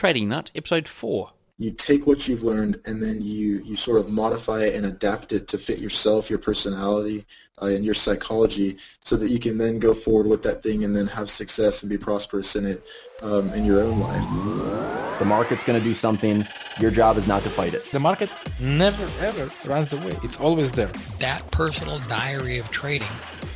Trading Nut, episode 4 you take what you've learned and then you, you sort of modify it and adapt it to fit yourself, your personality, uh, and your psychology so that you can then go forward with that thing and then have success and be prosperous in it um, in your own life. The market's going to do something. Your job is not to fight it. The market never, ever runs away. It's always there. That personal diary of trading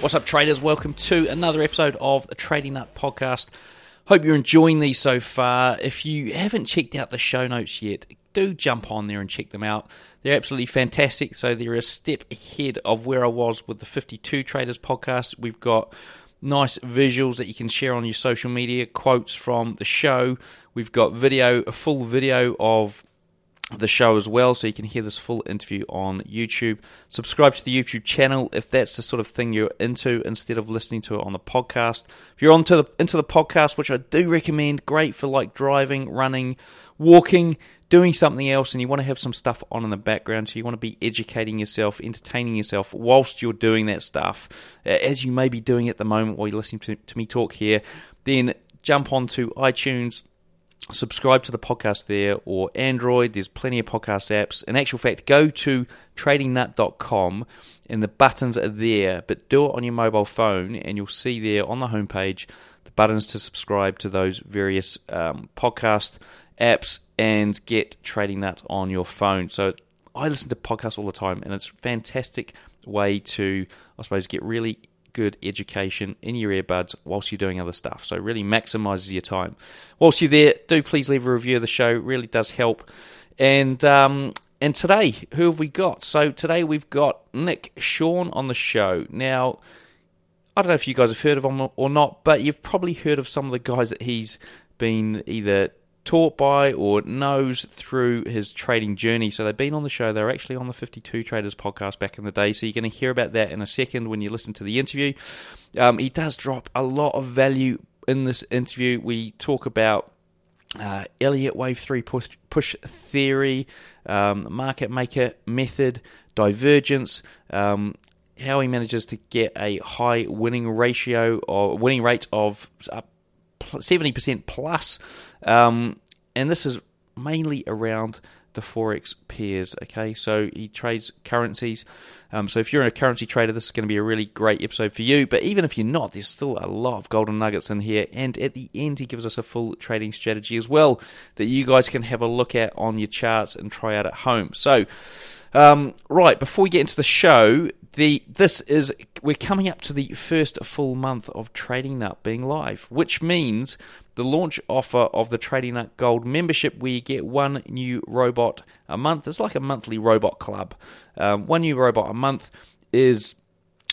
What's up, traders? Welcome to another episode of the Trading Nut Podcast. Hope you're enjoying these so far. If you haven't checked out the show notes yet, do jump on there and check them out. They're absolutely fantastic. So they're a step ahead of where I was with the 52 Traders podcast. We've got nice visuals that you can share on your social media, quotes from the show. We've got video, a full video of the show as well, so you can hear this full interview on YouTube. Subscribe to the YouTube channel if that's the sort of thing you're into, instead of listening to it on the podcast. If you're onto the into the podcast, which I do recommend, great for like driving, running, walking, doing something else, and you want to have some stuff on in the background, so you want to be educating yourself, entertaining yourself whilst you're doing that stuff, as you may be doing at the moment while you're listening to, to me talk here. Then jump onto iTunes subscribe to the podcast there or Android. There's plenty of podcast apps. In actual fact, go to tradingnut.com and the buttons are there, but do it on your mobile phone and you'll see there on the homepage the buttons to subscribe to those various um, podcast apps and get Trading Nut on your phone. So I listen to podcasts all the time and it's a fantastic way to, I suppose, get really good education in your earbuds whilst you're doing other stuff. So, it really maximizes your time. Whilst you're there, do please leave a review of the show, it really does help. And, um, and today, who have we got? So, today we've got Nick Sean on the show. Now, I don't know if you guys have heard of him or not, but you've probably heard of some of the guys that he's been either taught by or knows through his trading journey. So they've been on the show. They're actually on the 52 Traders podcast back in the day. So you're going to hear about that in a second when you listen to the interview. Um, he does drop a lot of value in this interview. We talk about uh, Elliott Wave 3 push, push theory, um, market maker method, divergence, um, how he manages to get a high winning ratio or winning rate of up 70% plus. Um, and this is mainly around the forex pairs. Okay, so he trades currencies. Um, so if you're a currency trader, this is going to be a really great episode for you. But even if you're not, there's still a lot of golden nuggets in here. And at the end, he gives us a full trading strategy as well that you guys can have a look at on your charts and try out at home. So. Um, right, before we get into the show, the this is we're coming up to the first full month of Trading Nut being live, which means the launch offer of the Trading Nut Gold membership, where you get one new robot a month. It's like a monthly robot club. Um, one new robot a month is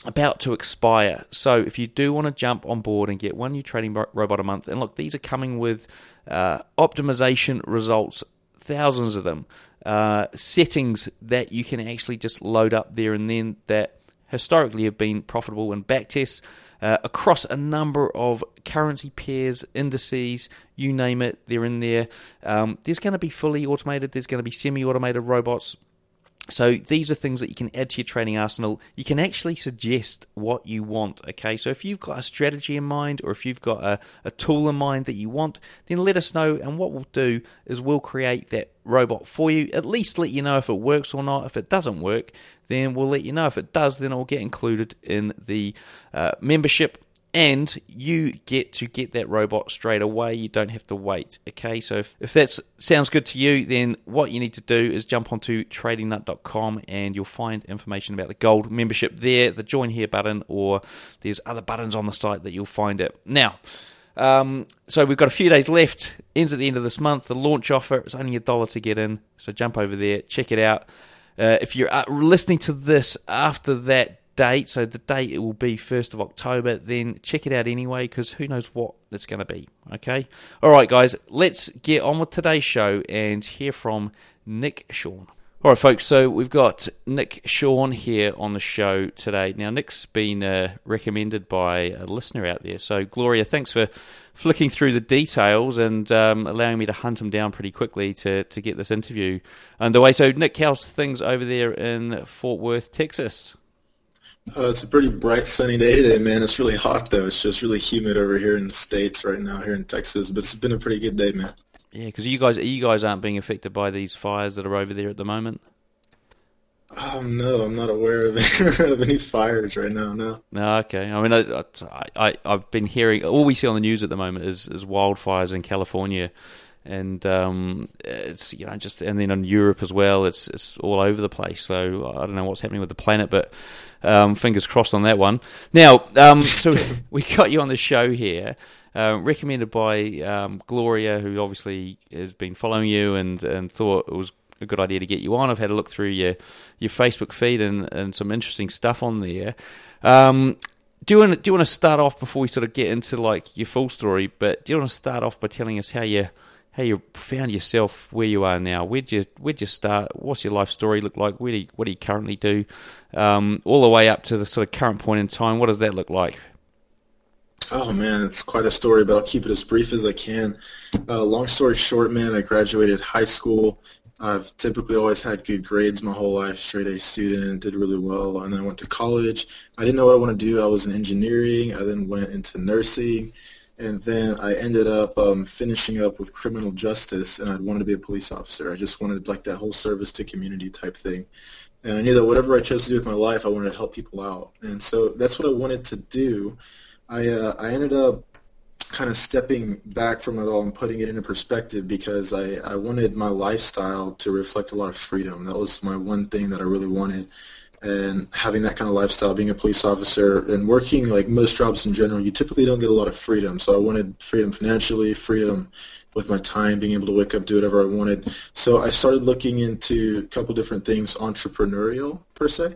about to expire. So if you do want to jump on board and get one new trading robot a month, and look, these are coming with uh, optimization results, thousands of them uh, settings that you can actually just load up there and then that historically have been profitable in backtests uh, across a number of currency pairs, indices, you name it, they're in there. Um, there's going to be fully automated, there's going to be semi automated robots so these are things that you can add to your training arsenal. You can actually suggest what you want. Okay, so if you've got a strategy in mind or if you've got a, a tool in mind that you want, then let us know. And what we'll do is we'll create that robot for you. At least let you know if it works or not. If it doesn't work, then we'll let you know. If it does, then it'll get included in the uh, membership and you get to get that robot straight away. You don't have to wait. Okay, so if, if that sounds good to you, then what you need to do is jump onto tradingnut.com and you'll find information about the gold membership there, the join here button, or there's other buttons on the site that you'll find it. Now, um, so we've got a few days left, ends at the end of this month. The launch offer is only a dollar to get in, so jump over there, check it out. Uh, if you're uh, listening to this after that date. So the date it will be first of October. Then check it out anyway, because who knows what it's going to be. Okay. All right, guys. Let's get on with today's show and hear from Nick Sean. All right, folks. So we've got Nick Sean here on the show today. Now, Nick's been uh, recommended by a listener out there. So, Gloria, thanks for flicking through the details and um, allowing me to hunt him down pretty quickly to to get this interview underway. So, Nick, how's things over there in Fort Worth, Texas? Uh, it's a pretty bright, sunny day today, man. It's really hot though. It's just really humid over here in the states right now, here in Texas. But it's been a pretty good day, man. Yeah, because you guys, you guys aren't being affected by these fires that are over there at the moment. Oh no, I'm not aware of, of any fires right now. No. No, okay. I mean, I, I, I've been hearing all we see on the news at the moment is, is wildfires in California, and um, it's you know just and then in Europe as well. It's it's all over the place. So I don't know what's happening with the planet, but um, fingers crossed on that one. Now, um, so we got you on the show here. Uh, recommended by um, Gloria, who obviously has been following you and, and thought it was a good idea to get you on. I've had a look through your your Facebook feed and, and some interesting stuff on there. Um, do you want do you want to start off before we sort of get into like your full story? But do you want to start off by telling us how you how you found yourself where you are now? Where'd you where'd you start? What's your life story look like? Where do you, what do you currently do? Um, all the way up to the sort of current point in time. What does that look like? Oh man, it's quite a story, but I'll keep it as brief as I can. Uh, long story short, man, I graduated high school. I've typically always had good grades my whole life, straight A student, did really well, and then I went to college. I didn't know what I wanted to do. I was in engineering. I then went into nursing, and then I ended up um, finishing up with criminal justice, and I wanted to be a police officer. I just wanted like that whole service to community type thing. And I knew that whatever I chose to do with my life, I wanted to help people out. And so that's what I wanted to do. I uh, I ended up kind of stepping back from it all and putting it into perspective because I, I wanted my lifestyle to reflect a lot of freedom. That was my one thing that I really wanted. And having that kind of lifestyle, being a police officer and working like most jobs in general, you typically don't get a lot of freedom. So I wanted freedom financially, freedom with my time, being able to wake up, do whatever I wanted. So I started looking into a couple different things, entrepreneurial per se.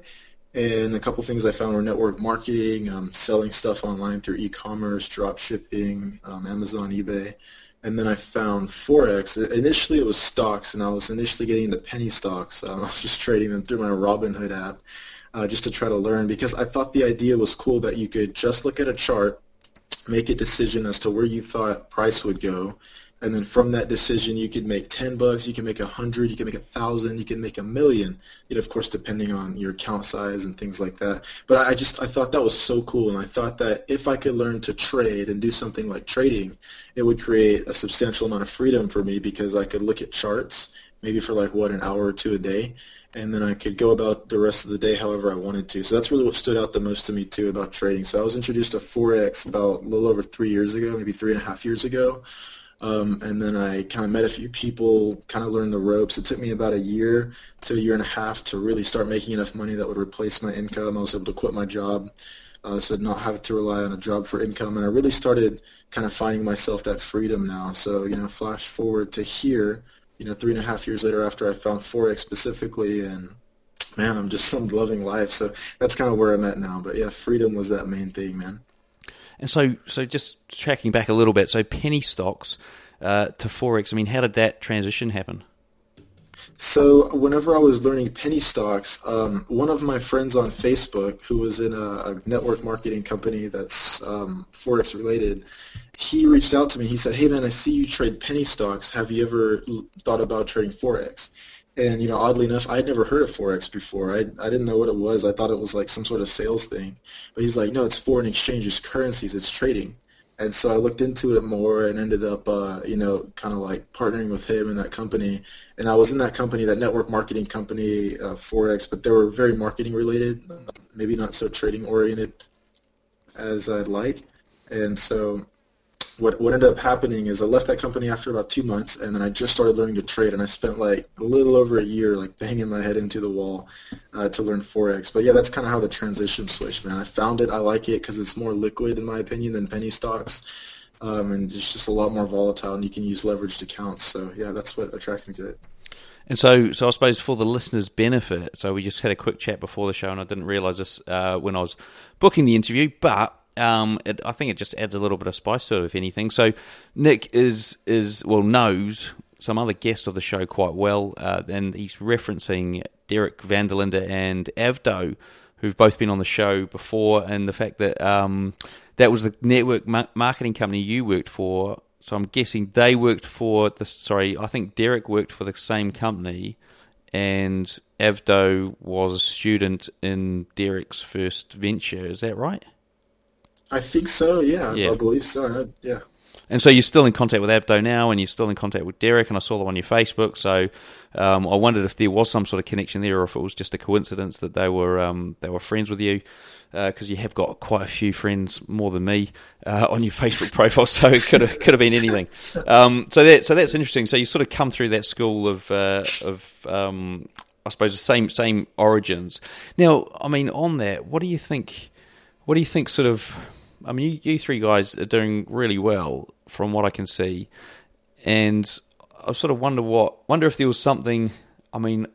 And a couple things I found were network marketing, um, selling stuff online through e-commerce, drop shipping, um, Amazon, eBay. And then I found Forex. Initially it was stocks, and I was initially getting into penny stocks. Um, I was just trading them through my Robinhood app uh, just to try to learn because I thought the idea was cool that you could just look at a chart, make a decision as to where you thought price would go, and then from that decision you could make 10 bucks you can make a hundred you can make a thousand you can make a million you know of course depending on your account size and things like that but i just i thought that was so cool and i thought that if i could learn to trade and do something like trading it would create a substantial amount of freedom for me because i could look at charts maybe for like what an hour or two a day and then I could go about the rest of the day however I wanted to. So that's really what stood out the most to me too about trading. So I was introduced to Forex about a little over three years ago, maybe three and a half years ago. Um, and then I kind of met a few people, kind of learned the ropes. It took me about a year to a year and a half to really start making enough money that would replace my income. I was able to quit my job, uh, so not have to rely on a job for income. And I really started kind of finding myself that freedom now. So, you know, flash forward to here, you know, three and a half years later after I found Forex specifically, and man, I'm just I'm loving life. So that's kind of where I'm at now. But yeah, freedom was that main thing, man. And so, so just tracking back a little bit, so penny stocks uh, to forex. I mean, how did that transition happen? So whenever I was learning penny stocks, um, one of my friends on Facebook, who was in a, a network marketing company that's um, forex related, he reached out to me. He said, "Hey man, I see you trade penny stocks. Have you ever thought about trading forex?" And you know, oddly enough, I'd never heard of forex before. I I didn't know what it was. I thought it was like some sort of sales thing. But he's like, no, it's foreign exchanges, currencies, it's trading. And so I looked into it more and ended up, uh, you know, kind of like partnering with him in that company. And I was in that company, that network marketing company, uh, Forex, but they were very marketing related, maybe not so trading oriented as I'd like. And so what what ended up happening is I left that company after about two months, and then I just started learning to trade, and I spent like a little over a year like banging my head into the wall uh, to learn forex. But yeah, that's kind of how the transition switched, man. I found it, I like it because it's more liquid in my opinion than penny stocks. um, and it's just a lot more volatile, and you can use leveraged accounts. So yeah, that's what attracted me to it. And so, so I suppose for the listeners' benefit, so we just had a quick chat before the show, and I didn't realise this uh, when I was booking the interview, but um, it, I think it just adds a little bit of spice to it, if anything. So, Nick is is well knows some other guests of the show quite well, uh, and he's referencing Derek Vanderlinder and Avdo, who've both been on the show before, and the fact that um, that was the network ma- marketing company you worked for. So I'm guessing they worked for the. Sorry, I think Derek worked for the same company, and Avdo was a student in Derek's first venture. Is that right? I think so. Yeah, yeah. I believe so. Yeah. And so you're still in contact with Avdo now, and you're still in contact with Derek, and I saw them on your Facebook. So um, I wondered if there was some sort of connection there, or if it was just a coincidence that they were um, they were friends with you, because uh, you have got quite a few friends more than me uh, on your Facebook profile. So it could have could have been anything. Um, so that so that's interesting. So you sort of come through that school of uh, of um, I suppose the same same origins. Now, I mean, on that, what do you think? What do you think? Sort of I mean, you, you three guys are doing really well from what I can see, and I sort of wonder what wonder if there was something. I mean,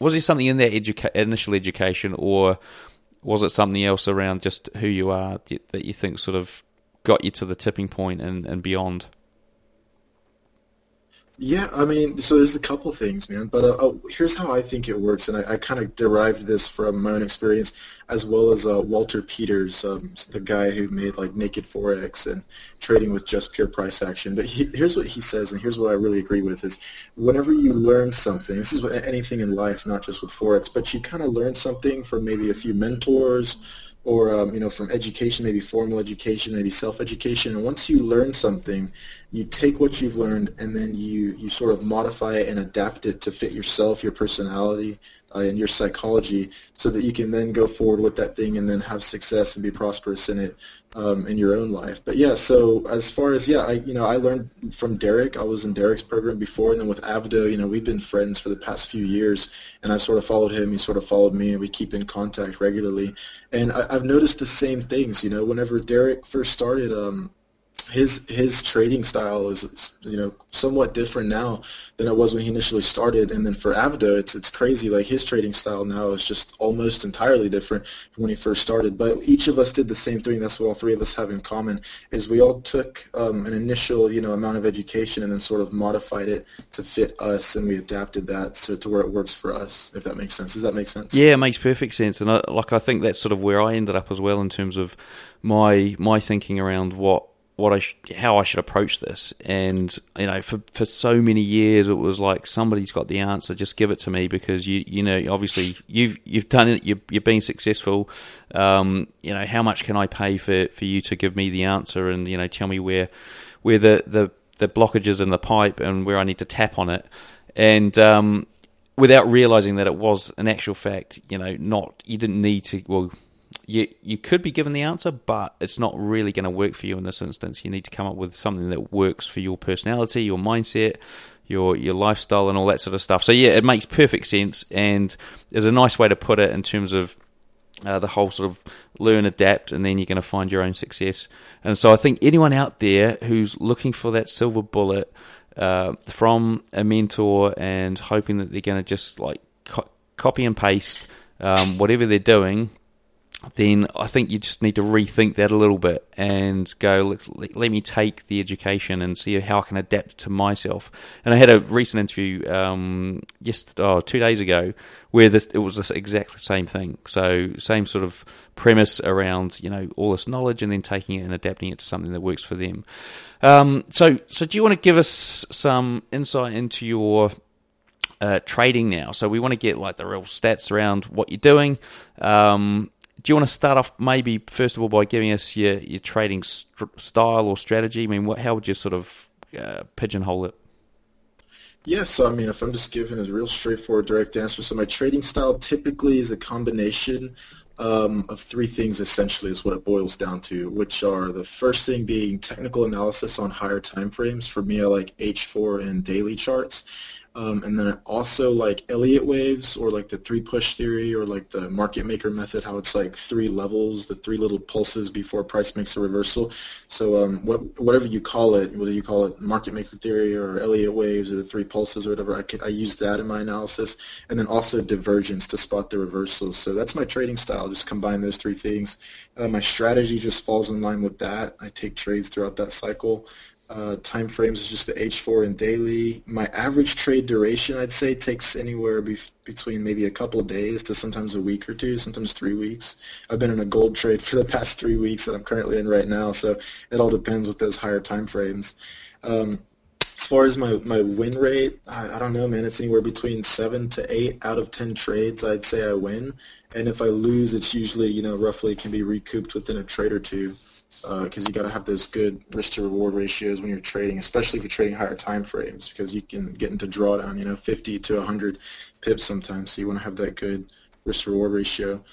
was there something in that educa- initial education, or was it something else around just who you are that you think sort of got you to the tipping point and, and beyond? Yeah, I mean, so there's a couple things, man. But uh, uh, here's how I think it works, and I, I kind of derived this from my own experience, as well as uh, Walter Peters, um, the guy who made like Naked Forex and trading with just pure price action. But he, here's what he says, and here's what I really agree with: is whenever you learn something, this is anything in life, not just with forex, but you kind of learn something from maybe a few mentors or um, you know from education, maybe formal education, maybe self-education. And once you learn something, you take what you've learned and then you you sort of modify it and adapt it to fit yourself, your personality, uh, and your psychology, so that you can then go forward with that thing and then have success and be prosperous in it um, in your own life. But yeah, so as far as yeah, I you know I learned from Derek. I was in Derek's program before, and then with Avdo, you know we've been friends for the past few years, and I've sort of followed him. He sort of followed me, and we keep in contact regularly. And I, I've noticed the same things. You know, whenever Derek first started, um, his his trading style is you know somewhat different now than it was when he initially started. And then for Avdo it's it's crazy. Like his trading style now is just almost entirely different from when he first started. But each of us did the same thing. That's what all three of us have in common is we all took um, an initial you know amount of education and then sort of modified it to fit us and we adapted that to, to where it works for us if that makes sense. Does that make sense? Yeah it makes perfect sense. And I, like I think that's sort of where I ended up as well in terms of my my thinking around what what I sh- how I should approach this. And you know, for for so many years, it was like somebody's got the answer. Just give it to me because you you know obviously you've you've done it. You've, you've been successful. Um, you know, how much can I pay for for you to give me the answer and you know tell me where where the the the blockages in the pipe and where I need to tap on it. And um, without realizing that it was an actual fact, you know, not you didn't need to well you you could be given the answer, but it's not really going to work for you in this instance. You need to come up with something that works for your personality, your mindset, your your lifestyle, and all that sort of stuff. So yeah, it makes perfect sense, and there's a nice way to put it in terms of. Uh, the whole sort of learn, adapt, and then you're going to find your own success. And so I think anyone out there who's looking for that silver bullet uh, from a mentor and hoping that they're going to just like co- copy and paste um, whatever they're doing then I think you just need to rethink that a little bit and go, let, let, me take the education and see how I can adapt to myself. And I had a recent interview um, yesterday, oh, two days ago where this, it was the exact same thing. So same sort of premise around you know all this knowledge and then taking it and adapting it to something that works for them. Um, so so do you want to give us some insight into your uh, trading now? So we want to get like the real stats around what you're doing. Um, do you want to start off maybe first of all by giving us your your trading st- style or strategy? I mean, what, how would you sort of uh, pigeonhole it? Yeah, so I mean, if I'm just giving a real straightforward, direct answer, so my trading style typically is a combination um, of three things. Essentially, is what it boils down to, which are the first thing being technical analysis on higher time frames. For me, I like H4 and daily charts. Um, and then also like Elliott waves or like the three push theory or like the market maker method, how it's like three levels, the three little pulses before price makes a reversal. So um, what, whatever you call it, whether you call it market maker theory or Elliott waves or the three pulses or whatever, I, could, I use that in my analysis. And then also divergence to spot the reversals. So that's my trading style, just combine those three things. Uh, my strategy just falls in line with that. I take trades throughout that cycle. Uh, time frames is just the H4 and daily. My average trade duration, I'd say, takes anywhere be- between maybe a couple of days to sometimes a week or two, sometimes three weeks. I've been in a gold trade for the past three weeks that I'm currently in right now, so it all depends with those higher time frames. Um, as far as my, my win rate, I, I don't know, man. It's anywhere between seven to eight out of ten trades. I'd say I win, and if I lose, it's usually you know roughly can be recouped within a trade or two because uh, you got to have those good risk to reward ratios when you're trading, especially if you're trading higher time frames, because you can get into drawdown, you know, 50 to 100 pips sometimes. So you want to have that good risk to reward ratio.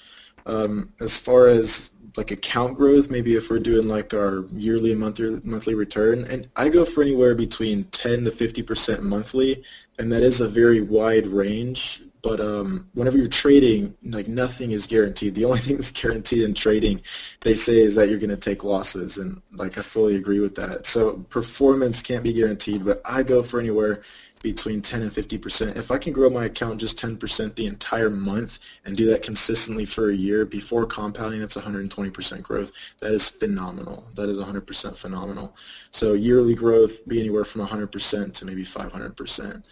Um, as far as like account growth, maybe if we're doing like our yearly monthly monthly return, and I go for anywhere between 10 to 50 percent monthly, and that is a very wide range but um, whenever you're trading, like nothing is guaranteed. The only thing that's guaranteed in trading, they say, is that you're going to take losses, and like I fully agree with that. So performance can't be guaranteed, but I go for anywhere between 10 and 50 percent. If I can grow my account just 10 percent the entire month and do that consistently for a year before compounding, that's 120 percent growth. That is phenomenal. That is 100 percent phenomenal. So yearly growth be anywhere from 100 percent to maybe 500 percent.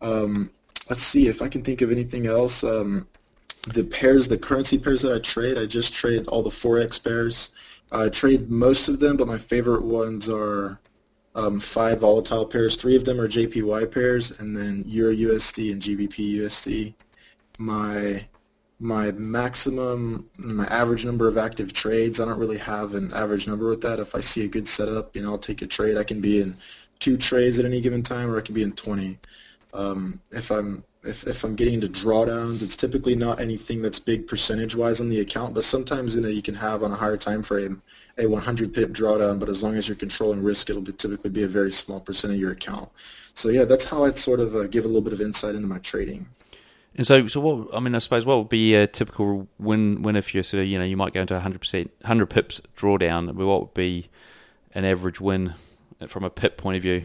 Um, let's see if I can think of anything else. Um, the pairs, the currency pairs that I trade, I just trade all the forex pairs. I trade most of them, but my favorite ones are um, five volatile pairs. Three of them are JPY pairs, and then Euro USD and GBP USD. My my maximum, my average number of active trades, I don't really have an average number with that. If I see a good setup, you know, I'll take a trade. I can be in two trades at any given time, or I can be in 20. Um, if I'm if, if I'm getting into drawdowns, it's typically not anything that's big percentage-wise on the account, but sometimes you know you can have on a higher time frame a 100 pip drawdown, but as long as you're controlling risk, it'll be, typically be a very small percent of your account. So yeah, that's how I'd sort of uh, give a little bit of insight into my trading. And so, so what? I mean, I suppose what would be a typical win? Win if you're sort of, you know, you might go into 100 percent, 100 pips drawdown. What would be an average win from a pip point of view?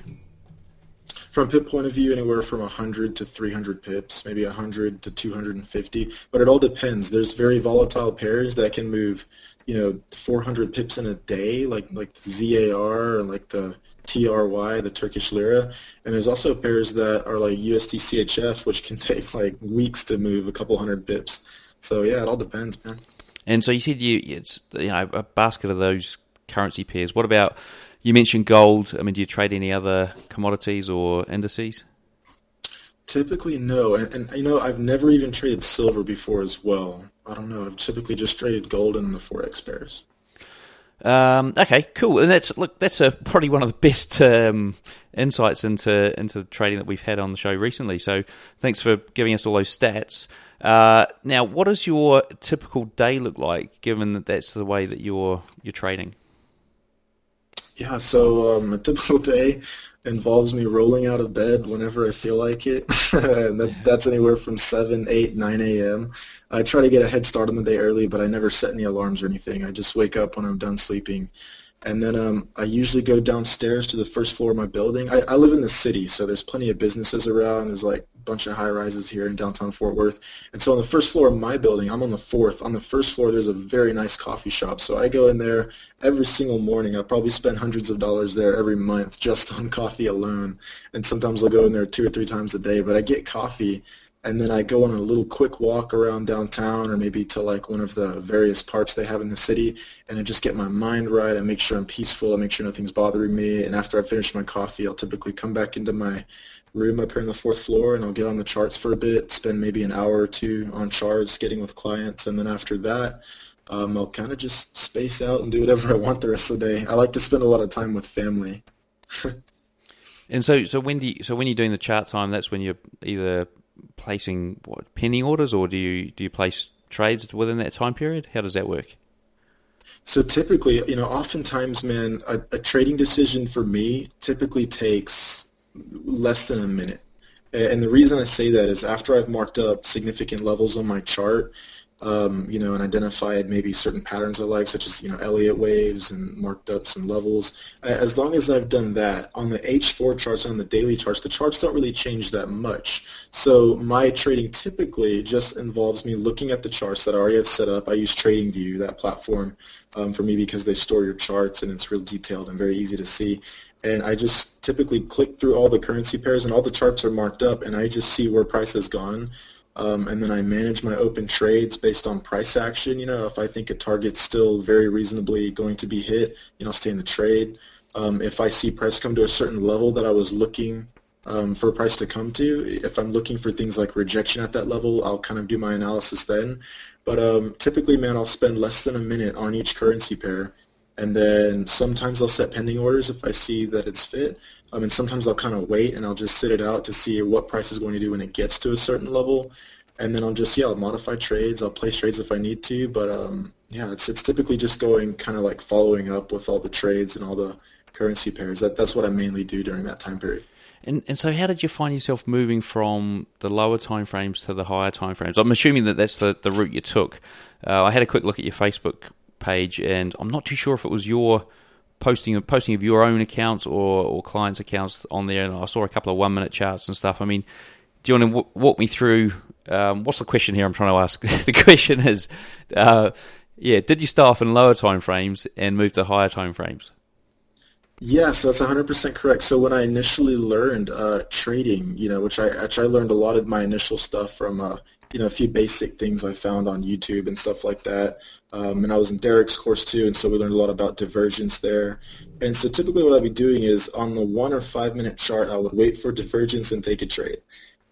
From pip point of view, anywhere from 100 to 300 pips, maybe 100 to 250. But it all depends. There's very volatile pairs that can move, you know, 400 pips in a day, like like the ZAR and like the TRY, the Turkish lira. And there's also pairs that are like USD which can take like weeks to move a couple hundred pips. So yeah, it all depends, man. And so you said you it's you know a basket of those currency pairs. What about you mentioned gold. I mean, do you trade any other commodities or indices? Typically, no. And, and, you know, I've never even traded silver before as well. I don't know. I've typically just traded gold and the forex pairs. Um, okay, cool. And that's look, that's a, probably one of the best um, insights into into trading that we've had on the show recently. So thanks for giving us all those stats. Uh, now, what does your typical day look like, given that that's the way that you're you're trading? Yeah, so um, a typical day involves me rolling out of bed whenever I feel like it, and that, that's anywhere from 7, 8, 9 a.m. I try to get a head start on the day early, but I never set any alarms or anything. I just wake up when I'm done sleeping and then um, I usually go downstairs to the first floor of my building. I, I live in the city, so there's plenty of businesses around. There's like bunch of high rises here in downtown Fort Worth. And so on the first floor of my building, I'm on the fourth. On the first floor, there's a very nice coffee shop. So I go in there every single morning. I probably spend hundreds of dollars there every month just on coffee alone. And sometimes I'll go in there two or three times a day. But I get coffee and then I go on a little quick walk around downtown or maybe to like one of the various parks they have in the city and I just get my mind right. I make sure I'm peaceful. I make sure nothing's bothering me. And after I finish my coffee, I'll typically come back into my room up here on the fourth floor and I'll get on the charts for a bit, spend maybe an hour or two on charts, getting with clients. And then after that, um, I'll kind of just space out and do whatever I want the rest of the day. I like to spend a lot of time with family. and so, so when do you, so when you're doing the chart time, that's when you're either placing what pending orders, or do you do you place trades within that time period? How does that work? So typically, you know, oftentimes, man, a, a trading decision for me typically takes less than a minute. And the reason I say that is after I've marked up significant levels on my chart, um, you know, and identified maybe certain patterns I like, such as, you know, Elliott waves and marked up some levels. As long as I've done that, on the H4 charts, on the daily charts, the charts don't really change that much. So my trading typically just involves me looking at the charts that I already have set up. I use TradingView, that platform, um, for me because they store your charts and it's real detailed and very easy to see. And I just typically click through all the currency pairs and all the charts are marked up and I just see where price has gone um, and then I manage my open trades based on price action. You know, if I think a target's still very reasonably going to be hit, you know, stay in the trade. Um, if I see price come to a certain level that I was looking um, for price to come to, if I'm looking for things like rejection at that level, I'll kind of do my analysis then. But um, typically, man, I'll spend less than a minute on each currency pair. And then sometimes I'll set pending orders if I see that it's fit. I mean, sometimes I'll kind of wait and I'll just sit it out to see what price is going to do when it gets to a certain level, and then I'll just yeah, I'll modify trades. I'll place trades if I need to, but um, yeah, it's it's typically just going kind of like following up with all the trades and all the currency pairs. That that's what I mainly do during that time period. And and so, how did you find yourself moving from the lower time frames to the higher time frames? I'm assuming that that's the, the route you took. Uh, I had a quick look at your Facebook page, and I'm not too sure if it was your posting posting of your own accounts or, or clients' accounts on there. And I saw a couple of one minute charts and stuff. I mean, do you want to w- walk me through? Um, what's the question here? I'm trying to ask. the question is, uh, yeah, did you start off in lower time frames and move to higher time frames? Yes, that's 100% correct. So when I initially learned uh, trading, you know, which I actually I learned a lot of my initial stuff from uh, you know a few basic things I found on YouTube and stuff like that. Um, and I was in Derek's course too, and so we learned a lot about divergence there. And so typically what I'd be doing is on the one or five minute chart, I would wait for divergence and take a trade.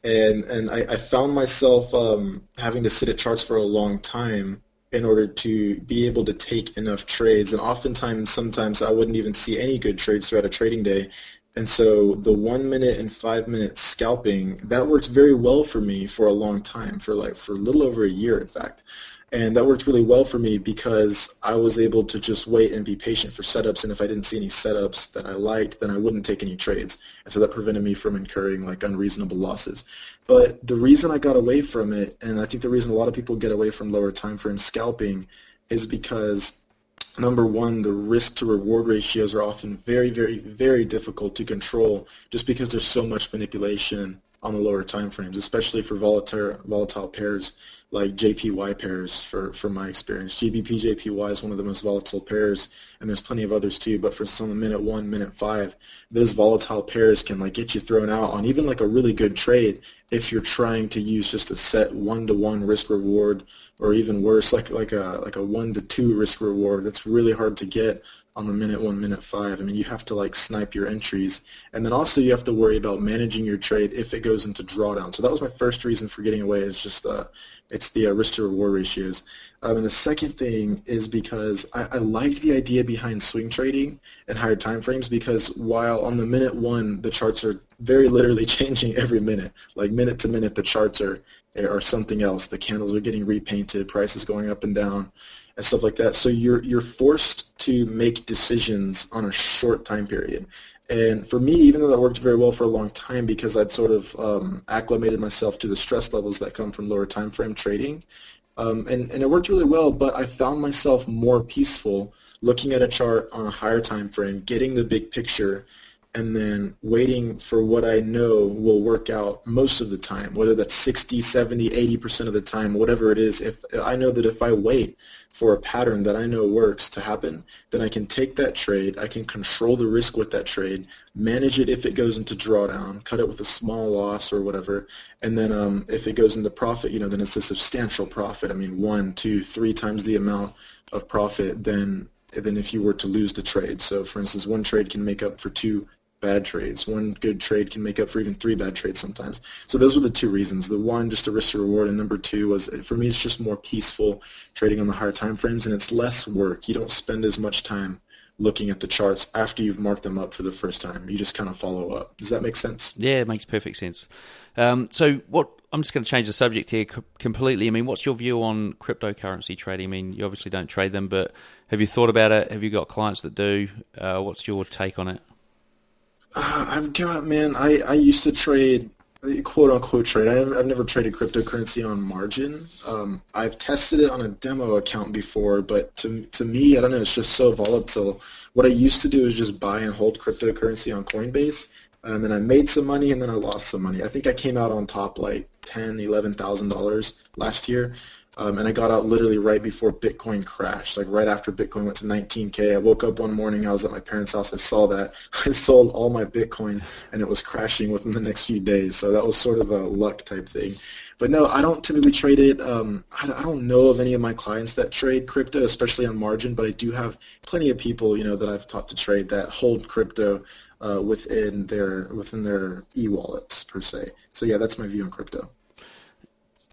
And and I, I found myself um, having to sit at charts for a long time in order to be able to take enough trades. And oftentimes, sometimes I wouldn't even see any good trades throughout a trading day and so the one minute and five minute scalping, that worked very well for me for a long time, for like for a little over a year in fact. And that worked really well for me because I was able to just wait and be patient for setups. And if I didn't see any setups that I liked, then I wouldn't take any trades. And so that prevented me from incurring like unreasonable losses. But the reason I got away from it, and I think the reason a lot of people get away from lower time frame scalping is because number one, the risk to reward ratios are often very, very, very difficult to control just because there's so much manipulation on the lower time frames, especially for volatile volatile pairs like JPY pairs for, from my experience. GBP JPY is one of the most volatile pairs, and there's plenty of others too. But for some the minute one, minute five, those volatile pairs can like get you thrown out on even like a really good trade if you're trying to use just a set one to one risk reward, or even worse, like like a like a one to two risk reward. That's really hard to get on the minute one, minute five. I mean, you have to like snipe your entries, and then also you have to worry about managing your trade if it goes into drawdown. So that was my first reason for getting away. Is just uh, it's the uh, risk to reward ratios. Um, and the second thing is because I, I like the idea behind swing trading and higher time frames because while on the minute one the charts are very literally changing every minute, like minute to minute the charts are are something else. The candles are getting repainted, prices going up and down and stuff like that. So you're you're forced to make decisions on a short time period. And for me, even though that worked very well for a long time because I'd sort of um, acclimated myself to the stress levels that come from lower time frame trading, um, and, and it worked really well, but I found myself more peaceful looking at a chart on a higher time frame, getting the big picture, and then waiting for what I know will work out most of the time, whether that's 60, 70, 80% of the time, whatever it is. If I know that if I wait for a pattern that I know works to happen, then I can take that trade, I can control the risk with that trade, manage it if it goes into drawdown, cut it with a small loss or whatever, and then um, if it goes into profit, you know, then it's a substantial profit. I mean, one, two, three times the amount of profit than than if you were to lose the trade. So, for instance, one trade can make up for two bad trades. One good trade can make up for even three bad trades sometimes. So those were the two reasons. The one, just a risk to reward, and number two was for me, it's just more peaceful trading on the higher time frames, and it's less work. You don't spend as much time looking at the charts after you've marked them up for the first time. You just kind of follow up. Does that make sense? Yeah, it makes perfect sense. Um, so what? I'm just going to change the subject here completely. I mean, what's your view on cryptocurrency trading? I mean, you obviously don't trade them, but have you thought about it? Have you got clients that do? Uh, what's your take on it? Uh, I've got man. I, I used to trade quote unquote trade. I, have never traded cryptocurrency on margin. Um, I've tested it on a demo account before, but to to me, I don't know. It's just so volatile. What I used to do is just buy and hold cryptocurrency on Coinbase, and then I made some money, and then I lost some money. I think I came out on top like ten, eleven thousand dollars last year. Um, and I got out literally right before Bitcoin crashed, like right after Bitcoin went to 19K. I woke up one morning, I was at my parents' house, I saw that. I sold all my Bitcoin, and it was crashing within the next few days. So that was sort of a luck type thing. But no, I don't typically trade it. Um, I, I don't know of any of my clients that trade crypto, especially on margin, but I do have plenty of people, you know, that I've taught to trade that hold crypto uh, within their within their e-wallets per se. So yeah, that's my view on crypto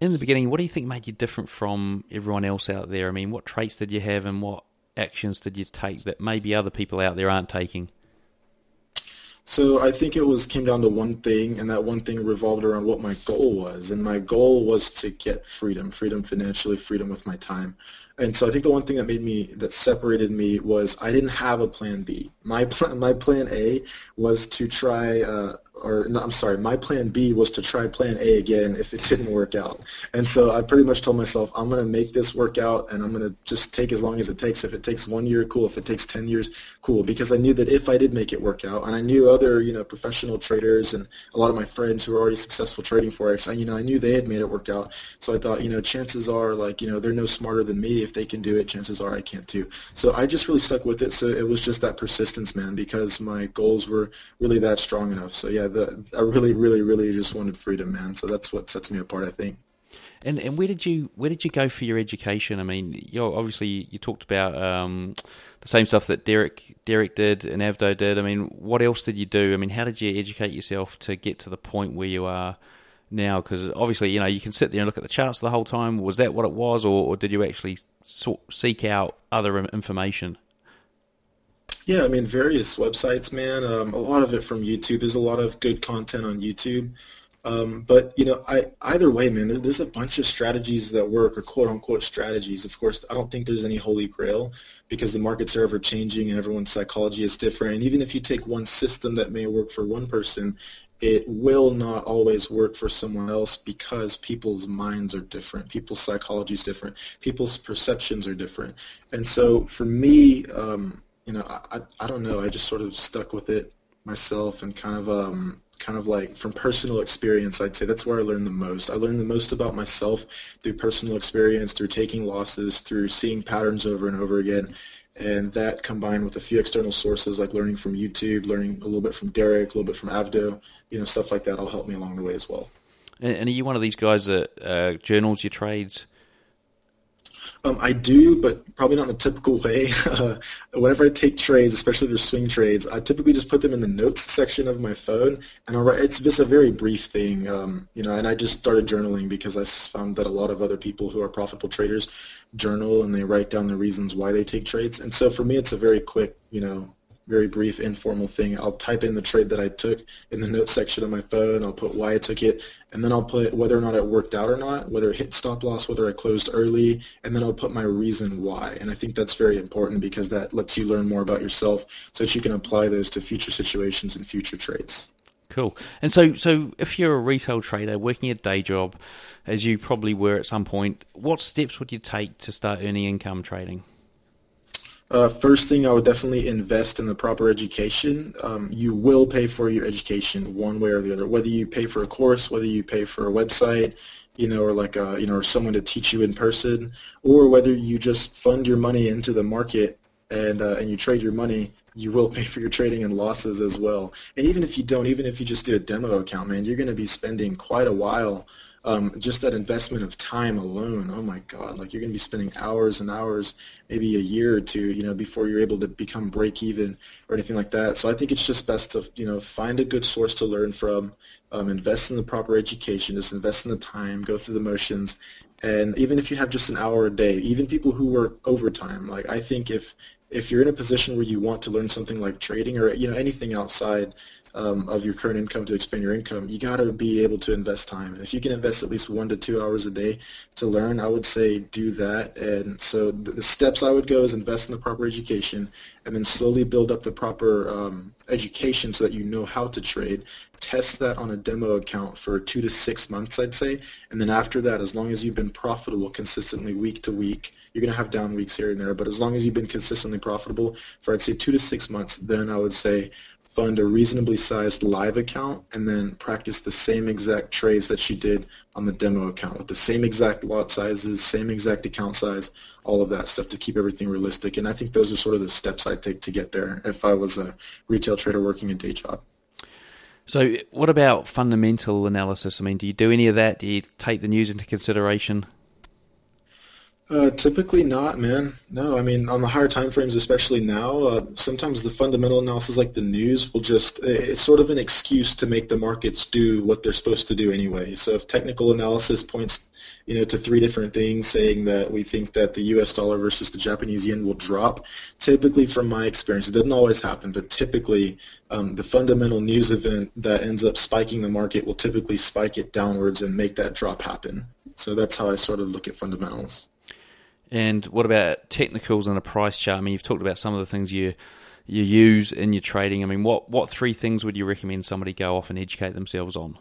in the beginning, what do you think made you different from everyone else out there? I mean, what traits did you have and what actions did you take that maybe other people out there aren't taking? So I think it was came down to one thing, and that one thing revolved around what my goal was. And my goal was to get freedom, freedom financially, freedom with my time. And so I think the one thing that made me that separated me was I didn't have a plan B. My plan, my plan A was to try uh, or no, I'm sorry, my plan B was to try plan A again if it didn't work out. And so I pretty much told myself, I'm going to make this work out and I'm going to just take as long as it takes. If it takes one year, cool. If it takes 10 years, cool. Because I knew that if I did make it work out, and I knew other, you know, professional traders and a lot of my friends who were already successful trading Forex, I, you know, I knew they had made it work out. So I thought, you know, chances are like, you know, they're no smarter than me. If they can do it, chances are I can't too. So I just really stuck with it. So it was just that persistence, man, because my goals were really that strong enough. So yeah, the, I really, really, really just wanted freedom, man. So that's what sets me apart, I think. And and where did you where did you go for your education? I mean, you obviously you talked about um, the same stuff that Derek Derek did and Avdo did. I mean, what else did you do? I mean, how did you educate yourself to get to the point where you are now? Because obviously, you know, you can sit there and look at the charts the whole time. Was that what it was, or, or did you actually seek out other information? Yeah, I mean, various websites, man. Um, a lot of it from YouTube. There's a lot of good content on YouTube. Um, but you know, I either way, man, there's, there's a bunch of strategies that work, or quote unquote strategies. Of course, I don't think there's any holy grail because the markets are ever changing and everyone's psychology is different. And even if you take one system that may work for one person, it will not always work for someone else because people's minds are different. People's psychology is different. People's perceptions are different. And so for me, um, you know, I, I don't know. I just sort of stuck with it myself and kind of um, kind of like from personal experience, I'd say that's where I learned the most. I learned the most about myself through personal experience, through taking losses, through seeing patterns over and over again. And that combined with a few external sources like learning from YouTube, learning a little bit from Derek, a little bit from Avdo, you know, stuff like that will help me along the way as well. And are you one of these guys that uh, journals your trades um, I do, but probably not in the typical way. Uh, whenever I take trades, especially their swing trades, I typically just put them in the notes section of my phone, and I'll write, it's just a very brief thing, um, you know. And I just started journaling because I found that a lot of other people who are profitable traders journal and they write down the reasons why they take trades. And so for me, it's a very quick, you know, very brief, informal thing. I'll type in the trade that I took in the notes section of my phone. I'll put why I took it, and then I'll put whether or not it worked out or not, whether it hit stop loss, whether I closed early, and then I'll put my reason why. And I think that's very important because that lets you learn more about yourself so that you can apply those to future situations and future trades. Cool. And so, so if you're a retail trader working a day job, as you probably were at some point, what steps would you take to start earning income trading? Uh, first thing, I would definitely invest in the proper education. Um, you will pay for your education one way or the other, whether you pay for a course, whether you pay for a website, you know, or like a, you know, or someone to teach you in person, or whether you just fund your money into the market and uh, and you trade your money. You will pay for your trading and losses as well. And even if you don't, even if you just do a demo account, man, you're going to be spending quite a while um, just that investment of time alone, oh my God, like you're going to be spending hours and hours, maybe a year or two, you know, before you're able to become break even or anything like that. So I think it's just best to, you know, find a good source to learn from, um, invest in the proper education, just invest in the time, go through the motions. And even if you have just an hour a day, even people who work overtime, like I think if if you're in a position where you want to learn something like trading or you know anything outside um, of your current income to expand your income, you got to be able to invest time. And if you can invest at least one to two hours a day to learn, I would say do that. And so the, the steps I would go is invest in the proper education and then slowly build up the proper um, education so that you know how to trade. Test that on a demo account for two to six months, I'd say. And then after that, as long as you've been profitable consistently week to week, you're going to have down weeks here and there, but as long as you've been consistently profitable for, I'd say, two to six months, then I would say fund a reasonably sized live account and then practice the same exact trades that she did on the demo account with the same exact lot sizes, same exact account size, all of that stuff to keep everything realistic. And I think those are sort of the steps I take to get there if I was a retail trader working a day job. So, what about fundamental analysis? I mean, do you do any of that? Do you take the news into consideration? Uh, typically not, man. No, I mean on the higher time frames, especially now, uh, sometimes the fundamental analysis, like the news, will just—it's sort of an excuse to make the markets do what they're supposed to do anyway. So if technical analysis points, you know, to three different things, saying that we think that the U.S. dollar versus the Japanese yen will drop, typically, from my experience, it doesn't always happen, but typically, um, the fundamental news event that ends up spiking the market will typically spike it downwards and make that drop happen. So that's how I sort of look at fundamentals. And what about technicals and a price chart? I mean, you've talked about some of the things you you use in your trading. I mean, what what three things would you recommend somebody go off and educate themselves on?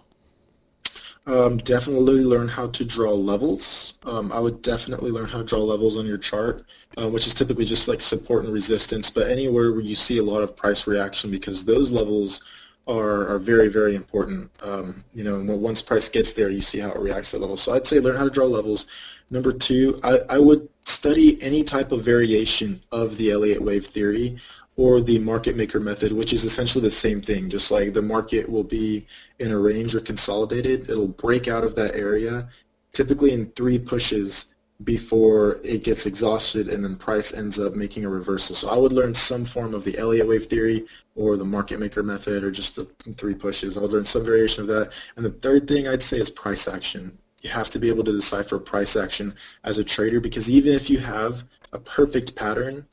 Um, definitely learn how to draw levels. Um, I would definitely learn how to draw levels on your chart, uh, which is typically just like support and resistance, but anywhere where you see a lot of price reaction because those levels are, are very, very important. Um, you know, once price gets there, you see how it reacts to the level. So I'd say learn how to draw levels. Number two, I, I would study any type of variation of the Elliott wave theory or the market maker method, which is essentially the same thing. Just like the market will be in a range or consolidated, it'll break out of that area, typically in three pushes before it gets exhausted and then price ends up making a reversal. So I would learn some form of the Elliott wave theory or the market maker method or just the three pushes. I would learn some variation of that. And the third thing I'd say is price action you have to be able to decipher price action as a trader because even if you have a perfect pattern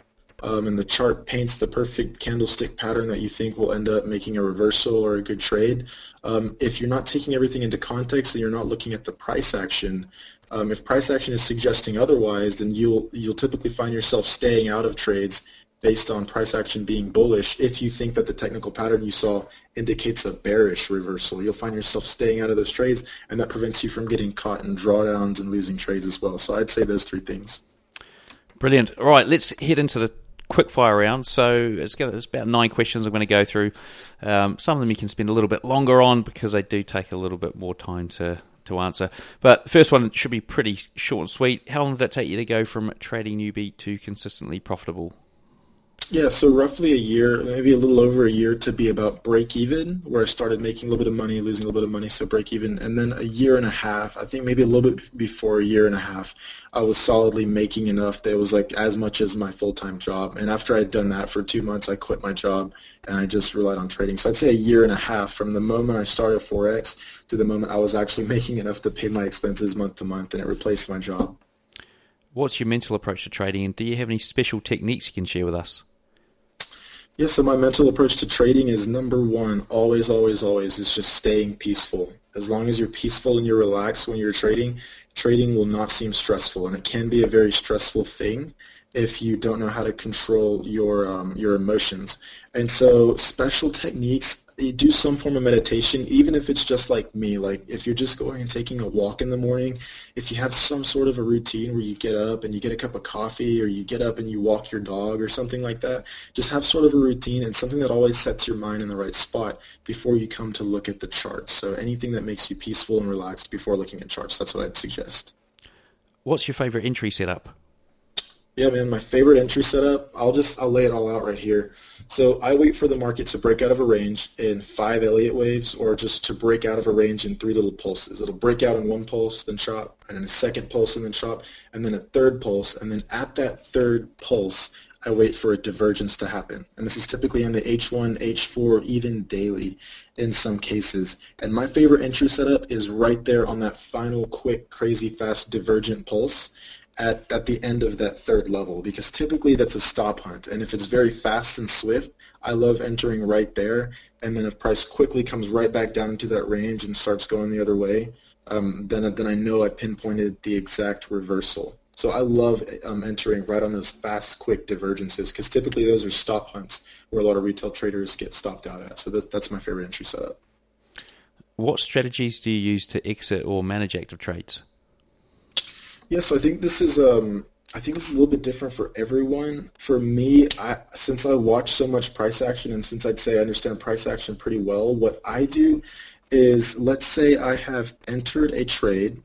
um, and the chart paints the perfect candlestick pattern that you think will end up making a reversal or a good trade, um, if you're not taking everything into context and you're not looking at the price action, um, if price action is suggesting otherwise, then you'll you'll typically find yourself staying out of trades based on price action being bullish if you think that the technical pattern you saw indicates a bearish reversal. You'll find yourself staying out of those trades, and that prevents you from getting caught in drawdowns and losing trades as well. So I'd say those three things. Brilliant. All right, let's head into the quick fire round. So it's, got, it's about nine questions I'm going to go through. Um, some of them you can spend a little bit longer on because they do take a little bit more time to to answer. But first one should be pretty short and sweet. How long did it take you to go from trading newbie to consistently profitable? Yeah, so roughly a year, maybe a little over a year to be about break even, where I started making a little bit of money, losing a little bit of money, so break even. And then a year and a half, I think maybe a little bit before a year and a half, I was solidly making enough that it was like as much as my full-time job. And after I'd done that for two months, I quit my job and I just relied on trading. So I'd say a year and a half from the moment I started Forex to the moment I was actually making enough to pay my expenses month to month and it replaced my job. What's your mental approach to trading and do you have any special techniques you can share with us? Yeah, so my mental approach to trading is number one, always, always, always, is just staying peaceful. As long as you're peaceful and you're relaxed when you're trading, trading will not seem stressful. And it can be a very stressful thing if you don't know how to control your um, your emotions. And so special techniques you do some form of meditation, even if it's just like me. Like if you're just going and taking a walk in the morning, if you have some sort of a routine where you get up and you get a cup of coffee or you get up and you walk your dog or something like that, just have sort of a routine and something that always sets your mind in the right spot before you come to look at the charts. So anything that makes you peaceful and relaxed before looking at charts, that's what I'd suggest. What's your favorite entry setup? Yeah, man, my favorite entry setup, I'll just, I'll lay it all out right here. So I wait for the market to break out of a range in five Elliott waves or just to break out of a range in three little pulses. It'll break out in one pulse, then chop, and then a second pulse, and then chop, and then a third pulse. And then at that third pulse, I wait for a divergence to happen. And this is typically on the H1, H4, even daily in some cases. And my favorite entry setup is right there on that final quick, crazy, fast divergent pulse at, at the end of that third level because typically that's a stop hunt. And if it's very fast and swift, I love entering right there. And then if price quickly comes right back down into that range and starts going the other way, um, then, then I know I pinpointed the exact reversal. So I love um, entering right on those fast, quick divergences because typically those are stop hunts where a lot of retail traders get stopped out at. So that, that's my favorite entry setup. What strategies do you use to exit or manage active trades? Yes, I think this is um, I think this is a little bit different for everyone. For me, I, since I watch so much price action and since I'd say I understand price action pretty well, what I do is let's say I have entered a trade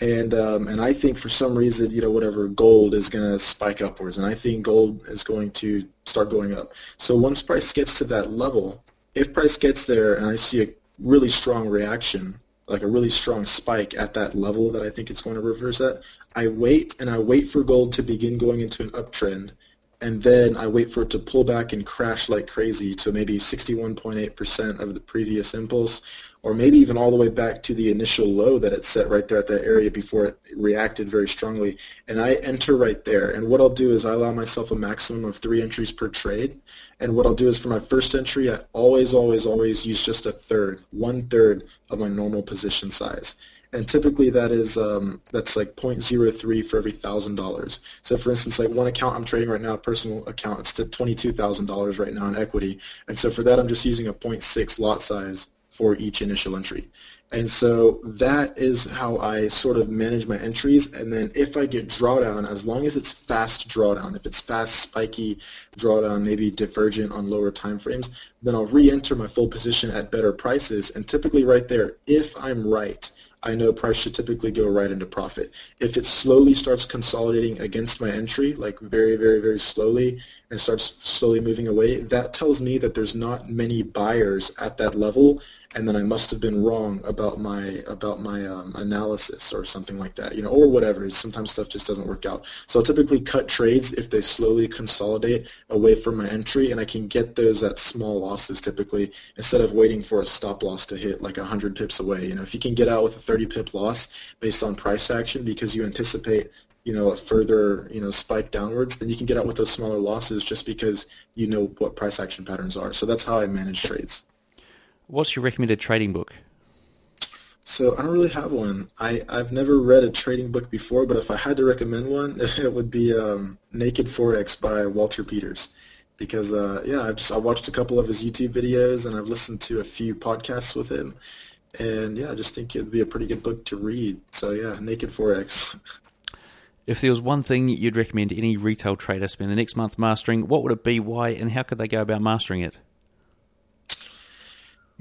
and um, and I think for some reason, you know, whatever gold is going to spike upwards, and I think gold is going to start going up. So once price gets to that level, if price gets there and I see a really strong reaction, like a really strong spike at that level that I think it's going to reverse at, I wait and I wait for gold to begin going into an uptrend, and then I wait for it to pull back and crash like crazy to maybe 61.8% of the previous impulse, or maybe even all the way back to the initial low that it set right there at that area before it reacted very strongly. And I enter right there. And what I'll do is I allow myself a maximum of three entries per trade. And what I'll do is for my first entry, I always, always, always use just a third, one third of my normal position size. And typically that is um, that's like 0.03 for every thousand dollars. So for instance, like one account I'm trading right now, personal account, it's to twenty-two thousand dollars right now in equity. And so for that, I'm just using a 0.6 lot size for each initial entry. And so that is how I sort of manage my entries. And then if I get drawdown, as long as it's fast drawdown, if it's fast, spiky drawdown, maybe divergent on lower time frames, then I'll re-enter my full position at better prices. And typically right there, if I'm right, I know price should typically go right into profit. If it slowly starts consolidating against my entry, like very, very, very slowly, and starts slowly moving away, that tells me that there's not many buyers at that level and then I must have been wrong about my about my um, analysis or something like that, you know, or whatever. Sometimes stuff just doesn't work out. So I'll typically cut trades if they slowly consolidate away from my entry, and I can get those at small losses typically instead of waiting for a stop loss to hit like 100 pips away. You know, if you can get out with a 30 pip loss based on price action because you anticipate you know, a further, you know, spike downwards, then you can get out with those smaller losses just because you know what price action patterns are. So that's how I manage trades. What's your recommended trading book? So I don't really have one. I, I've never read a trading book before, but if I had to recommend one, it would be um, Naked Forex by Walter Peters. Because uh, yeah, I've just I watched a couple of his YouTube videos and I've listened to a few podcasts with him, and yeah, I just think it'd be a pretty good book to read. So yeah, Naked Forex. If there was one thing you'd recommend any retail trader spend the next month mastering, what would it be, why, and how could they go about mastering it?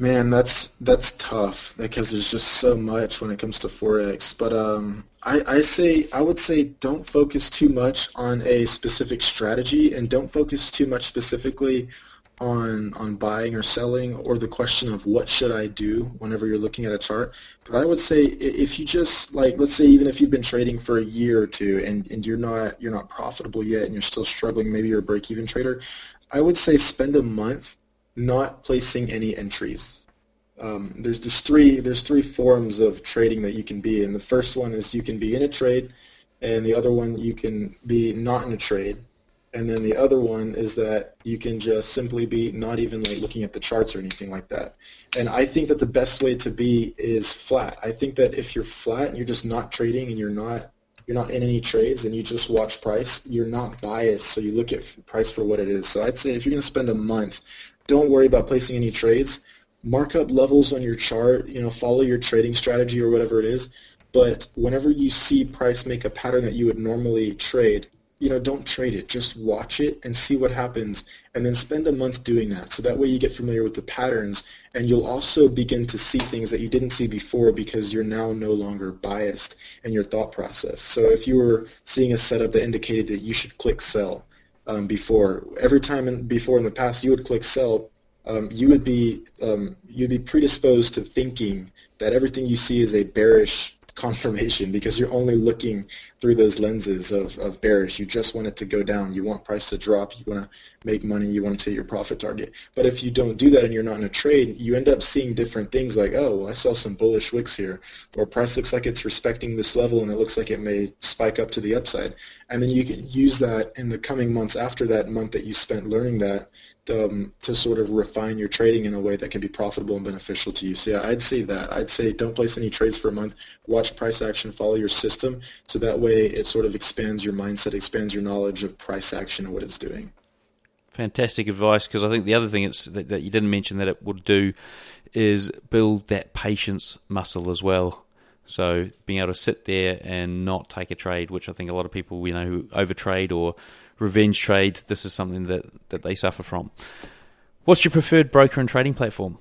Man, that's that's tough because there's just so much when it comes to forex. But um, I, I say I would say don't focus too much on a specific strategy and don't focus too much specifically on on buying or selling or the question of what should I do whenever you're looking at a chart. But I would say if you just like let's say even if you've been trading for a year or two and, and you're not you're not profitable yet and you're still struggling, maybe you're a break even trader, I would say spend a month not placing any entries. Um, there's three there's three forms of trading that you can be in. The first one is you can be in a trade, and the other one you can be not in a trade, and then the other one is that you can just simply be not even like looking at the charts or anything like that. And I think that the best way to be is flat. I think that if you're flat and you're just not trading and you're not you're not in any trades and you just watch price, you're not biased, so you look at price for what it is. So I'd say if you're going to spend a month don't worry about placing any trades. Mark up levels on your chart, you know, follow your trading strategy or whatever it is. But whenever you see price make a pattern that you would normally trade, you know, don't trade it. Just watch it and see what happens and then spend a month doing that. So that way you get familiar with the patterns and you'll also begin to see things that you didn't see before because you're now no longer biased in your thought process. So if you were seeing a setup that indicated that you should click sell, um, before. Every time in, before in the past you would click sell, um, you would be um, you'd be predisposed to thinking that everything you see is a bearish confirmation because you're only looking through those lenses of, of bearish. You just want it to go down. You want price to drop. You want to make money. You want to hit your profit target. But if you don't do that and you're not in a trade, you end up seeing different things like, oh, I saw some bullish wicks here, or price looks like it's respecting this level and it looks like it may spike up to the upside. And then you can use that in the coming months after that month that you spent learning that um, to sort of refine your trading in a way that can be profitable and beneficial to you. So yeah, I'd say that. I'd say don't place any trades for a month. Watch price action, follow your system, so that way it sort of expands your mindset, expands your knowledge of price action and what it's doing. Fantastic advice because I think the other thing that, that you didn't mention that it would do is build that patience muscle as well. So being able to sit there and not take a trade, which I think a lot of people you know who overtrade or revenge trade, this is something that, that they suffer from. What's your preferred broker and trading platform?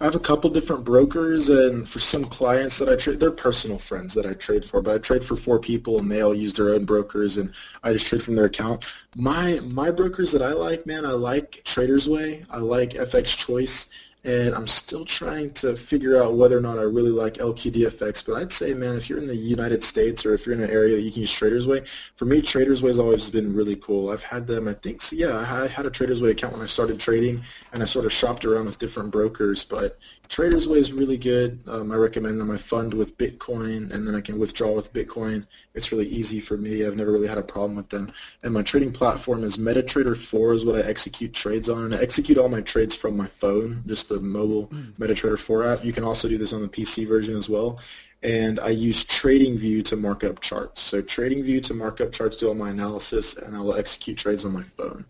I have a couple different brokers, and for some clients that I trade, they're personal friends that I trade for. But I trade for four people, and they all use their own brokers, and I just trade from their account. My my brokers that I like, man, I like Traders Way, I like FX Choice, and I'm still trying to figure out whether or not I really like LQDFX. But I'd say, man, if you're in the United States or if you're in an area that you can use Traders Way, for me, Traders Way has always been really cool. I've had them, I think, so yeah, I had a Traders Way account when I started trading, and I sort of shopped around with different brokers. But Traders Way is really good. Um, I recommend them. I fund with Bitcoin, and then I can withdraw with Bitcoin. It's really easy for me. I've never really had a problem with them. And my trading platform is MetaTrader 4 is what I execute trades on, and I execute all my trades from my phone, just the mobile mm. MetaTrader 4 app. You can also do this on the PC version as well. And I use TradingView to mark up charts. So TradingView to mark up charts, do all my analysis, and I will execute trades on my phone.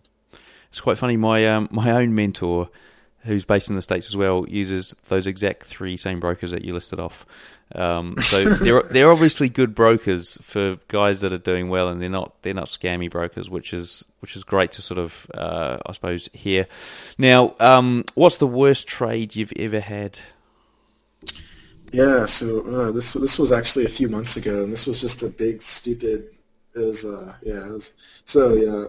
It's quite funny. My um, my own mentor, who's based in the states as well, uses those exact three same brokers that you listed off. Um, so they're they're obviously good brokers for guys that are doing well, and they're not they're not scammy brokers, which is which is great to sort of uh, I suppose hear. Now, um, what's the worst trade you've ever had? Yeah, so uh, this this was actually a few months ago, and this was just a big stupid. It was uh, yeah, it was so yeah.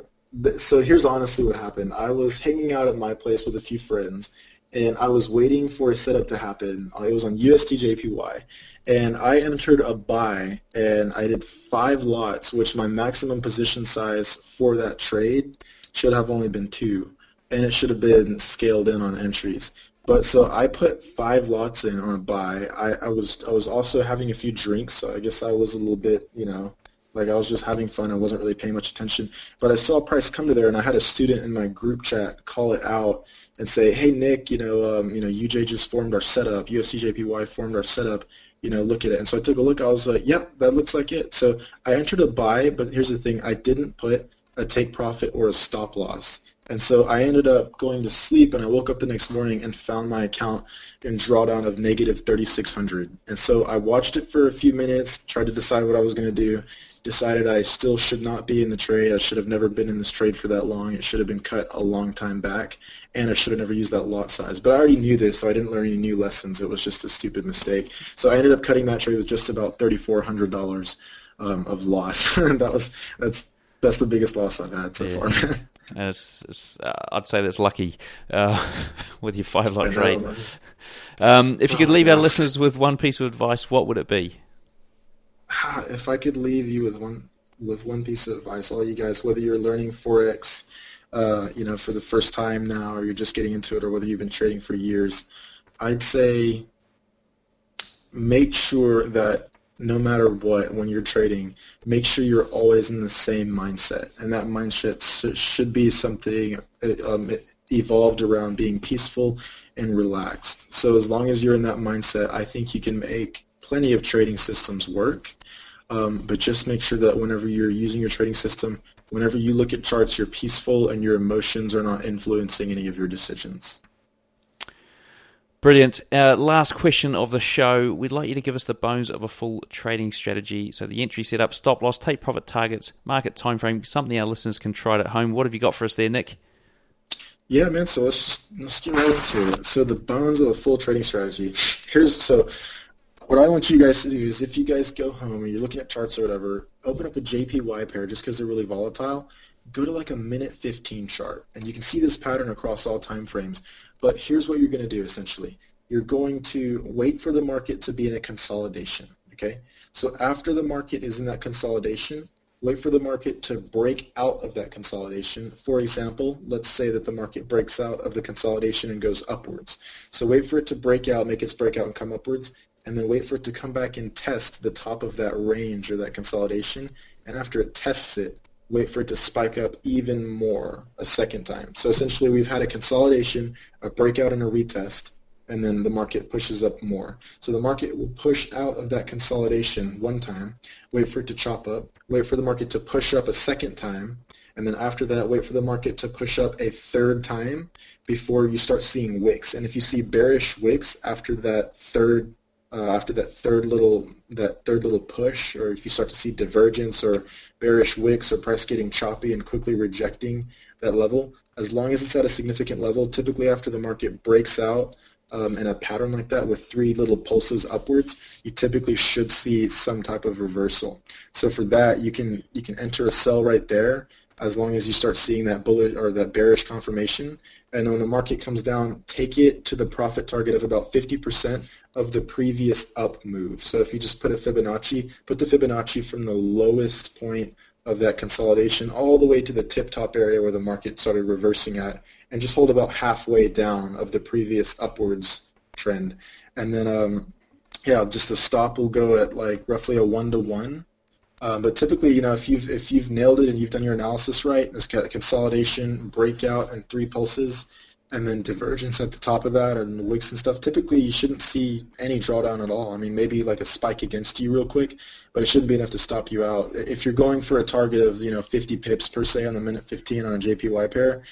So here's honestly what happened. I was hanging out at my place with a few friends, and I was waiting for a setup to happen. Uh, it was on USDJPY, and I entered a buy, and I did five lots, which my maximum position size for that trade should have only been two, and it should have been scaled in on entries. But so I put five lots in on a buy. I, I was I was also having a few drinks, so I guess I was a little bit, you know, like I was just having fun. I wasn't really paying much attention. But I saw price come to there, and I had a student in my group chat call it out and say, "Hey Nick, you know, um, you know, UJ just formed our setup. USDJPY formed our setup. You know, look at it." And so I took a look. I was like, "Yep, that looks like it." So I entered a buy, but here's the thing: I didn't put a take profit or a stop loss. And so I ended up going to sleep, and I woke up the next morning and found my account in drawdown of negative 3,600. And so I watched it for a few minutes, tried to decide what I was going to do, decided I still should not be in the trade. I should have never been in this trade for that long. It should have been cut a long time back, and I should have never used that lot size. But I already knew this, so I didn't learn any new lessons. It was just a stupid mistake. So I ended up cutting that trade with just about thirty-four hundred dollars um, of loss. that was that's that's the biggest loss I've had so yeah. far. It's, it's, uh, I'd say that's lucky uh, with your five lot trade. Um, if you could leave our listeners with one piece of advice, what would it be? if I could leave you with one with one piece of advice, all you guys, whether you're learning forex, uh, you know, for the first time now, or you're just getting into it, or whether you've been trading for years, I'd say make sure that no matter what, when you're trading, make sure you're always in the same mindset, and that mindset should be something um, evolved around being peaceful and relaxed. So as long as you're in that mindset, I think you can make plenty of trading systems work. Um, but just make sure that whenever you're using your trading system, whenever you look at charts, you're peaceful and your emotions are not influencing any of your decisions. Brilliant. Uh, last question of the show. We'd like you to give us the bones of a full trading strategy. So the entry setup, stop loss, take profit targets, market time frame, something our listeners can try at home. What have you got for us there, Nick? Yeah, man. So let's just let's get right into it. So the bones of a full trading strategy. Here's so what I want you guys to do is if you guys go home and you're looking at charts or whatever, open up a JPY pair just because they're really volatile. Go to like a minute 15 chart, and you can see this pattern across all time frames. But here's what you're going to do essentially. You're going to wait for the market to be in a consolidation. Okay, so after the market is in that consolidation, wait for the market to break out of that consolidation. For example, let's say that the market breaks out of the consolidation and goes upwards. So wait for it to break out, make its breakout and come upwards, and then wait for it to come back and test the top of that range or that consolidation. And after it tests it, wait for it to spike up even more a second time. So essentially we've had a consolidation, a breakout and a retest, and then the market pushes up more. So the market will push out of that consolidation one time, wait for it to chop up, wait for the market to push up a second time, and then after that, wait for the market to push up a third time before you start seeing wicks. And if you see bearish wicks after that third uh, after that third little that third little push, or if you start to see divergence or bearish wicks or price getting choppy and quickly rejecting that level, as long as it's at a significant level, typically after the market breaks out um, in a pattern like that with three little pulses upwards, you typically should see some type of reversal. So for that, you can you can enter a sell right there as long as you start seeing that bullish or that bearish confirmation. And when the market comes down, take it to the profit target of about 50% of the previous up move. So if you just put a Fibonacci, put the Fibonacci from the lowest point of that consolidation all the way to the tip top area where the market started reversing at and just hold about halfway down of the previous upwards trend. And then, um, yeah, just the stop will go at like roughly a one to one. Um, but typically, you know, if you've if you've nailed it and you've done your analysis right, this consolidation, breakout, and three pulses, and then divergence at the top of that and wicks and stuff, typically you shouldn't see any drawdown at all. I mean, maybe like a spike against you real quick, but it shouldn't be enough to stop you out. If you're going for a target of, you know, 50 pips per se on the minute 15 on a JPY pair,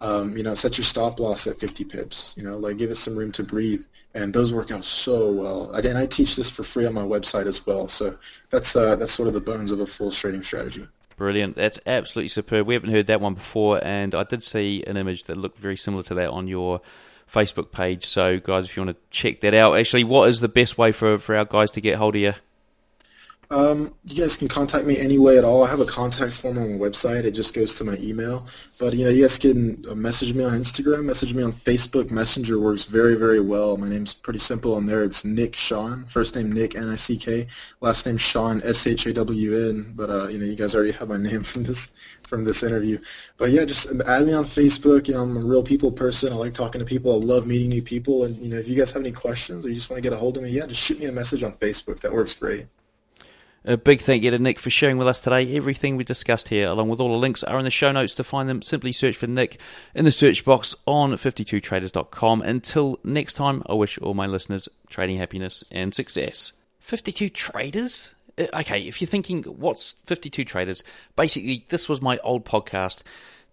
um, you know, set your stop loss at 50 pips. You know, like give it some room to breathe, and those work out so well. And I teach this for free on my website as well. So that's uh, that's sort of the bones of a full trading strategy. Brilliant. That's absolutely superb. We haven't heard that one before, and I did see an image that looked very similar to that on your Facebook page. So, guys, if you want to check that out, actually, what is the best way for, for our guys to get hold of you? Um, you guys can contact me any way at all. I have a contact form on my website. It just goes to my email. But you know, you guys can uh, message me on Instagram, message me on Facebook. Messenger works very, very well. My name's pretty simple on there. It's Nick Shawn. First name Nick N I C K. Last name Shawn S H A W N. But uh, you know, you guys already have my name from this from this interview. But yeah, just add me on Facebook. You know, I'm a real people person. I like talking to people. I love meeting new people. And you know, if you guys have any questions or you just want to get a hold of me, yeah, just shoot me a message on Facebook. That works great. A big thank you to Nick for sharing with us today. Everything we discussed here, along with all the links, are in the show notes. To find them, simply search for Nick in the search box on 52traders.com. Until next time, I wish all my listeners trading happiness and success. 52 Traders? Uh, okay, if you're thinking, what's 52 Traders? Basically, this was my old podcast.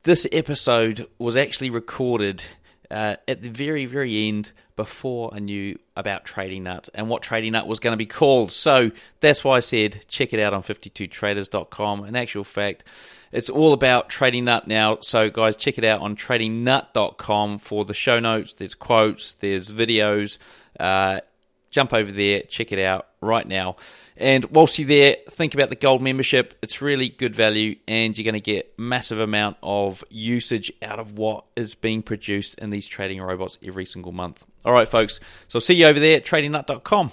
This episode was actually recorded uh, at the very, very end before I knew about Trading Nut and what Trading Nut was going to be called. So that's why I said check it out on 52traders.com. In actual fact, it's all about Trading Nut now. So, guys, check it out on tradingnut.com for the show notes. There's quotes, there's videos. Uh, jump over there, check it out right now. And whilst you're there, think about the gold membership. It's really good value, and you're going to get massive amount of usage out of what is being produced in these trading robots every single month. All right, folks. So I'll see you over there at tradingnut.com.